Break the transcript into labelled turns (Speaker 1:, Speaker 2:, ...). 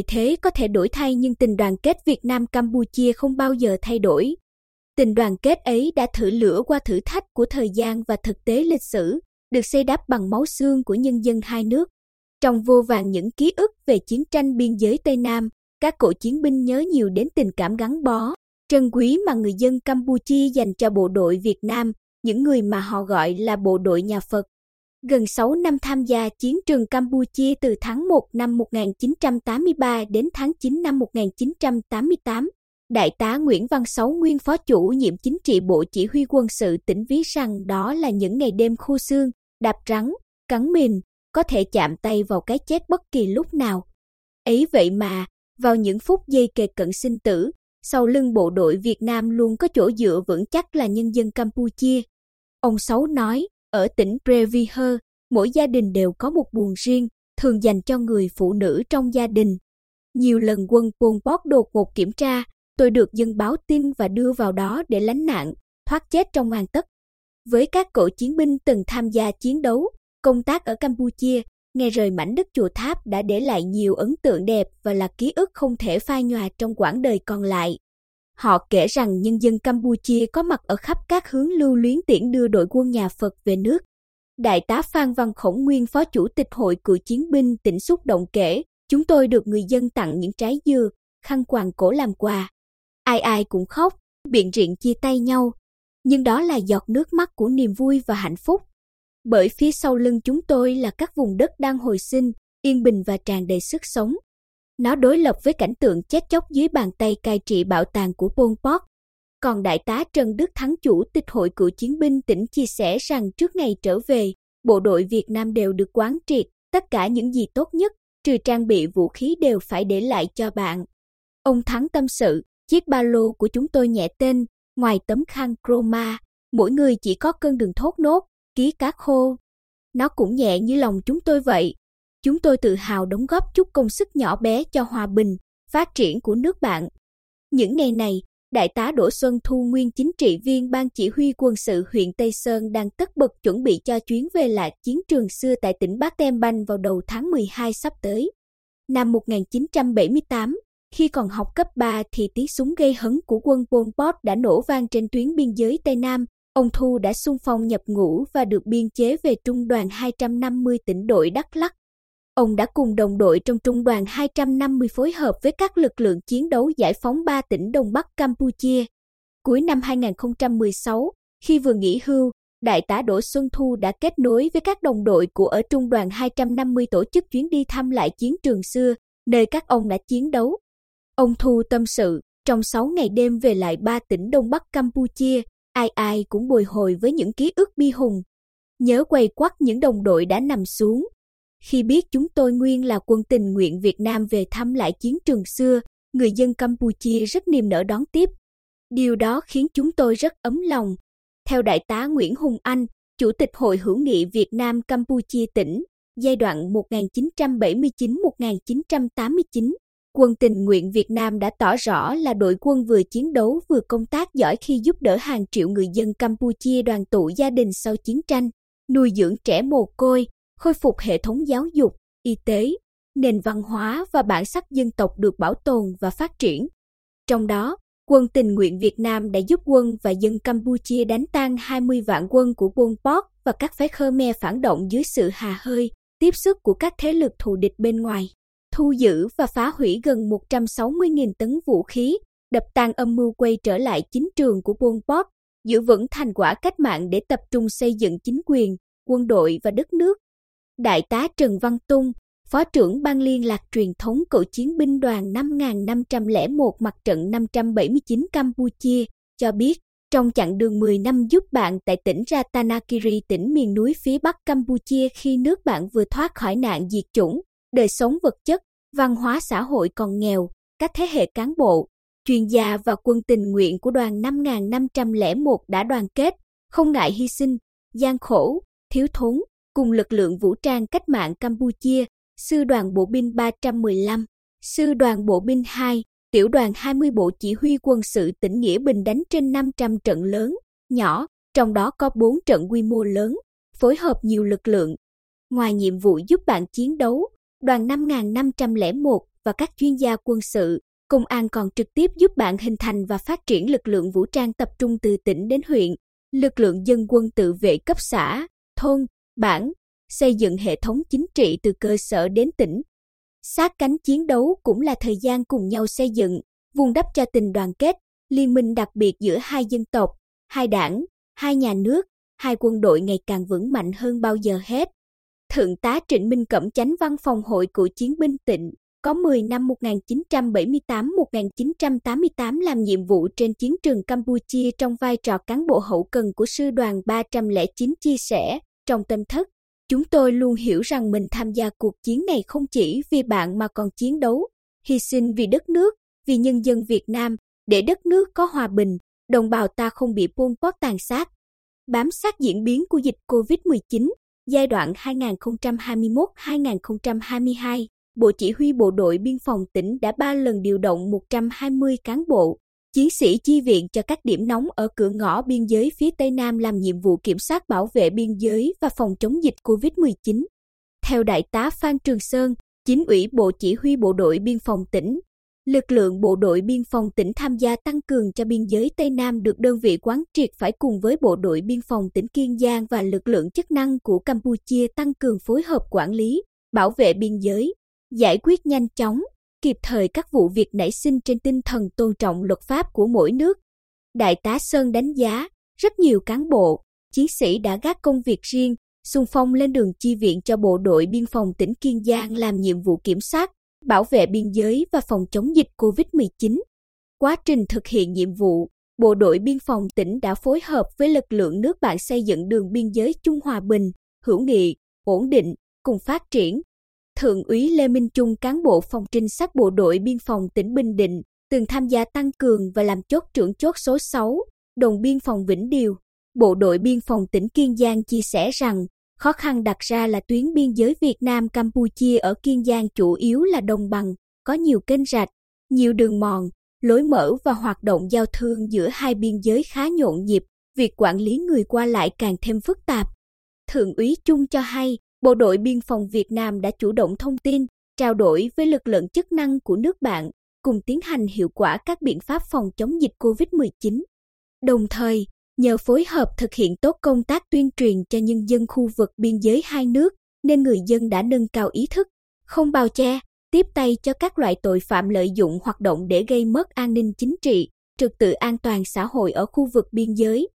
Speaker 1: Thời thế có thể đổi thay nhưng tình đoàn kết Việt Nam Campuchia không bao giờ thay đổi. Tình đoàn kết ấy đã thử lửa qua thử thách của thời gian và thực tế lịch sử, được xây đắp bằng máu xương của nhân dân hai nước. Trong vô vàng những ký ức về chiến tranh biên giới Tây Nam, các cựu chiến binh nhớ nhiều đến tình cảm gắn bó, trân quý mà người dân Campuchia dành cho bộ đội Việt Nam, những người mà họ gọi là bộ đội nhà Phật. Gần 6 năm tham gia chiến trường Campuchia từ tháng 1 năm 1983 đến tháng 9 năm 1988, Đại tá Nguyễn Văn Sáu nguyên phó chủ nhiệm chính trị Bộ Chỉ huy quân sự tỉnh ví rằng đó là những ngày đêm khô xương, đạp rắn, cắn mìn, có thể chạm tay vào cái chết bất kỳ lúc nào. Ấy vậy mà, vào những phút giây kề cận sinh tử, sau lưng bộ đội Việt Nam luôn có chỗ dựa vững chắc là nhân dân Campuchia. Ông Sáu nói, ở tỉnh Previher, mỗi gia đình đều có một buồng riêng, thường dành cho người phụ nữ trong gia đình. Nhiều lần quân Pol Pot đột ngột kiểm tra, tôi được dân báo tin và đưa vào đó để lánh nạn, thoát chết trong hoàn tất. Với các cựu chiến binh từng tham gia chiến đấu, công tác ở Campuchia, nghe rời mảnh đất chùa tháp đã để lại nhiều ấn tượng đẹp và là ký ức không thể phai nhòa trong quãng đời còn lại. Họ kể rằng nhân dân Campuchia có mặt ở khắp các hướng lưu luyến tiễn đưa đội quân nhà Phật về nước. Đại tá Phan Văn Khổng Nguyên Phó Chủ tịch Hội Cựu Chiến binh tỉnh xúc động kể, chúng tôi được người dân tặng những trái dưa, khăn quàng cổ làm quà. Ai ai cũng khóc, biện riện chia tay nhau. Nhưng đó là giọt nước mắt của niềm vui và hạnh phúc. Bởi phía sau lưng chúng tôi là các vùng đất đang hồi sinh, yên bình và tràn đầy sức sống. Nó đối lập với cảnh tượng chết chóc dưới bàn tay cai trị bạo tàng của Pol Pot. Còn Đại tá Trần Đức Thắng Chủ tịch Hội Cựu Chiến binh tỉnh chia sẻ rằng trước ngày trở về, bộ đội Việt Nam đều được quán triệt, tất cả những gì tốt nhất, trừ trang bị vũ khí đều phải để lại cho bạn. Ông Thắng tâm sự, chiếc ba lô của chúng tôi nhẹ tên, ngoài tấm khăn chroma, mỗi người chỉ có cân đường thốt nốt, ký cá khô. Nó cũng nhẹ như lòng chúng tôi vậy, Chúng tôi tự hào đóng góp chút công sức nhỏ bé cho hòa bình, phát triển của nước bạn. Những ngày này, Đại tá Đỗ Xuân Thu nguyên chính trị viên ban chỉ huy quân sự huyện Tây Sơn đang tất bật chuẩn bị cho chuyến về lại chiến trường xưa tại tỉnh Bắc Tem Banh vào đầu tháng 12 sắp tới. Năm 1978, khi còn học cấp 3 thì tiếng súng gây hấn của quân Pol Pot đã nổ vang trên tuyến biên giới Tây Nam. Ông Thu đã xung phong nhập ngũ và được biên chế về trung đoàn 250 tỉnh đội Đắk Lắk. Ông đã cùng đồng đội trong trung đoàn 250 phối hợp với các lực lượng chiến đấu giải phóng ba tỉnh Đông Bắc Campuchia. Cuối năm 2016, khi vừa nghỉ hưu, Đại tá Đỗ Xuân Thu đã kết nối với các đồng đội của ở trung đoàn 250 tổ chức chuyến đi thăm lại chiến trường xưa, nơi các ông đã chiến đấu. Ông Thu tâm sự, trong 6 ngày đêm về lại ba tỉnh Đông Bắc Campuchia, ai ai cũng bồi hồi với những ký ức bi hùng. Nhớ quay quắt những đồng đội đã nằm xuống, khi biết chúng tôi nguyên là quân tình nguyện Việt Nam về thăm lại chiến trường xưa, người dân Campuchia rất niềm nở đón tiếp. Điều đó khiến chúng tôi rất ấm lòng. Theo Đại tá Nguyễn Hùng Anh, Chủ tịch Hội hữu nghị Việt Nam Campuchia tỉnh, giai đoạn 1979-1989, quân tình nguyện Việt Nam đã tỏ rõ là đội quân vừa chiến đấu vừa công tác giỏi khi giúp đỡ hàng triệu người dân Campuchia đoàn tụ gia đình sau chiến tranh, nuôi dưỡng trẻ mồ côi, khôi phục hệ thống giáo dục, y tế, nền văn hóa và bản sắc dân tộc được bảo tồn và phát triển. Trong đó, quân tình nguyện Việt Nam đã giúp quân và dân Campuchia đánh tan 20 vạn quân của Pol Pot và các phái Khmer phản động dưới sự hà hơi, tiếp sức của các thế lực thù địch bên ngoài, thu giữ và phá hủy gần 160.000 tấn vũ khí, đập tan âm mưu quay trở lại chính trường của Pol Pot, giữ vững thành quả cách mạng để tập trung xây dựng chính quyền, quân đội và đất nước. Đại tá Trần Văn Tung, Phó trưởng Ban liên lạc truyền thống cựu chiến binh đoàn 5501 mặt trận 579 Campuchia, cho biết, trong chặng đường 10 năm giúp bạn tại tỉnh Ratanakiri tỉnh miền núi phía bắc Campuchia khi nước bạn vừa thoát khỏi nạn diệt chủng, đời sống vật chất, văn hóa xã hội còn nghèo, các thế hệ cán bộ, chuyên gia và quân tình nguyện của đoàn 5501 đã đoàn kết, không ngại hy sinh, gian khổ, thiếu thốn, cùng lực lượng vũ trang cách mạng Campuchia, Sư đoàn Bộ binh 315, Sư đoàn Bộ binh 2, Tiểu đoàn 20 Bộ Chỉ huy quân sự tỉnh Nghĩa Bình đánh trên 500 trận lớn, nhỏ, trong đó có 4 trận quy mô lớn, phối hợp nhiều lực lượng. Ngoài nhiệm vụ giúp bạn chiến đấu, đoàn 5501 và và các chuyên gia quân sự, công an còn trực tiếp giúp bạn hình thành và phát triển lực lượng vũ trang tập trung từ tỉnh đến huyện, lực lượng dân quân tự vệ cấp xã, thôn, bản, xây dựng hệ thống chính trị từ cơ sở đến tỉnh. Sát cánh chiến đấu cũng là thời gian cùng nhau xây dựng, vun đắp cho tình đoàn kết, liên minh đặc biệt giữa hai dân tộc, hai đảng, hai nhà nước, hai quân đội ngày càng vững mạnh hơn bao giờ hết. Thượng tá Trịnh Minh Cẩm chánh văn phòng Hội Cựu Chiến binh tỉnh, có 10 năm 1978-1988 làm nhiệm vụ trên chiến trường Campuchia trong vai trò cán bộ hậu cần của sư đoàn 309 chia sẻ, trong tâm thức, chúng tôi luôn hiểu rằng mình tham gia cuộc chiến này không chỉ vì bạn mà còn chiến đấu, hy sinh vì đất nước, vì nhân dân Việt Nam, để đất nước có hòa bình, đồng bào ta không bị Pol Pot tàn sát. Bám sát diễn biến của dịch COVID-19, giai đoạn 2021-2022, Bộ Chỉ huy Bộ đội Biên phòng tỉnh đã ba lần điều động 120 cán bộ, chiến sĩ chi viện cho các điểm nóng ở cửa ngõ biên giới phía Tây Nam làm nhiệm vụ kiểm soát bảo vệ biên giới và phòng chống dịch COVID-19. Theo Đại tá Phan Trường Sơn, Chính ủy Bộ Chỉ huy Bộ đội Biên phòng tỉnh, lực lượng bộ đội biên phòng tỉnh tham gia tăng cường cho biên giới Tây Nam được đơn vị quán triệt phải cùng với bộ đội biên phòng tỉnh Kiên Giang và lực lượng chức năng của Campuchia tăng cường phối hợp quản lý, bảo vệ biên giới, giải quyết nhanh chóng, kịp thời các vụ việc nảy sinh trên tinh thần tôn trọng luật pháp của mỗi nước. Đại tá Sơn đánh giá, rất nhiều cán bộ, chiến sĩ đã gác công việc riêng, xung phong lên đường chi viện cho bộ đội biên phòng tỉnh Kiên Giang làm nhiệm vụ kiểm soát, bảo vệ biên giới và phòng chống dịch COVID-19. Quá trình thực hiện nhiệm vụ, Bộ đội Biên phòng tỉnh đã phối hợp với lực lượng nước bạn xây dựng đường biên giới chung hòa bình, hữu nghị, ổn định, cùng phát triển. Thượng úy Lê Minh Trung cán bộ phòng trinh sát bộ đội biên phòng tỉnh Bình Định, từng tham gia tăng cường và làm chốt trưởng chốt số 6, đồn biên phòng Vĩnh Điều. Bộ đội biên phòng tỉnh Kiên Giang chia sẻ rằng, Khó khăn đặt ra là tuyến biên giới Việt Nam Campuchia ở Kiên Giang chủ yếu là đồng bằng, có nhiều kênh rạch, nhiều đường mòn, lối mở và hoạt động giao thương giữa hai biên giới khá nhộn nhịp, việc quản lý người qua lại càng thêm phức tạp. Thượng úy Trung cho hay, Bộ đội Biên phòng Việt Nam đã chủ động thông tin, trao đổi với lực lượng chức năng của nước bạn, cùng tiến hành hiệu quả các biện pháp phòng chống dịch COVID-19. Đồng thời, Nhờ phối hợp thực hiện tốt công tác tuyên truyền cho nhân dân khu vực biên giới hai nước, nên người dân đã nâng cao ý thức, không bao che, tiếp tay cho các loại tội phạm lợi dụng hoạt động để gây mất an ninh chính trị, trật tự an toàn xã hội ở khu vực biên giới.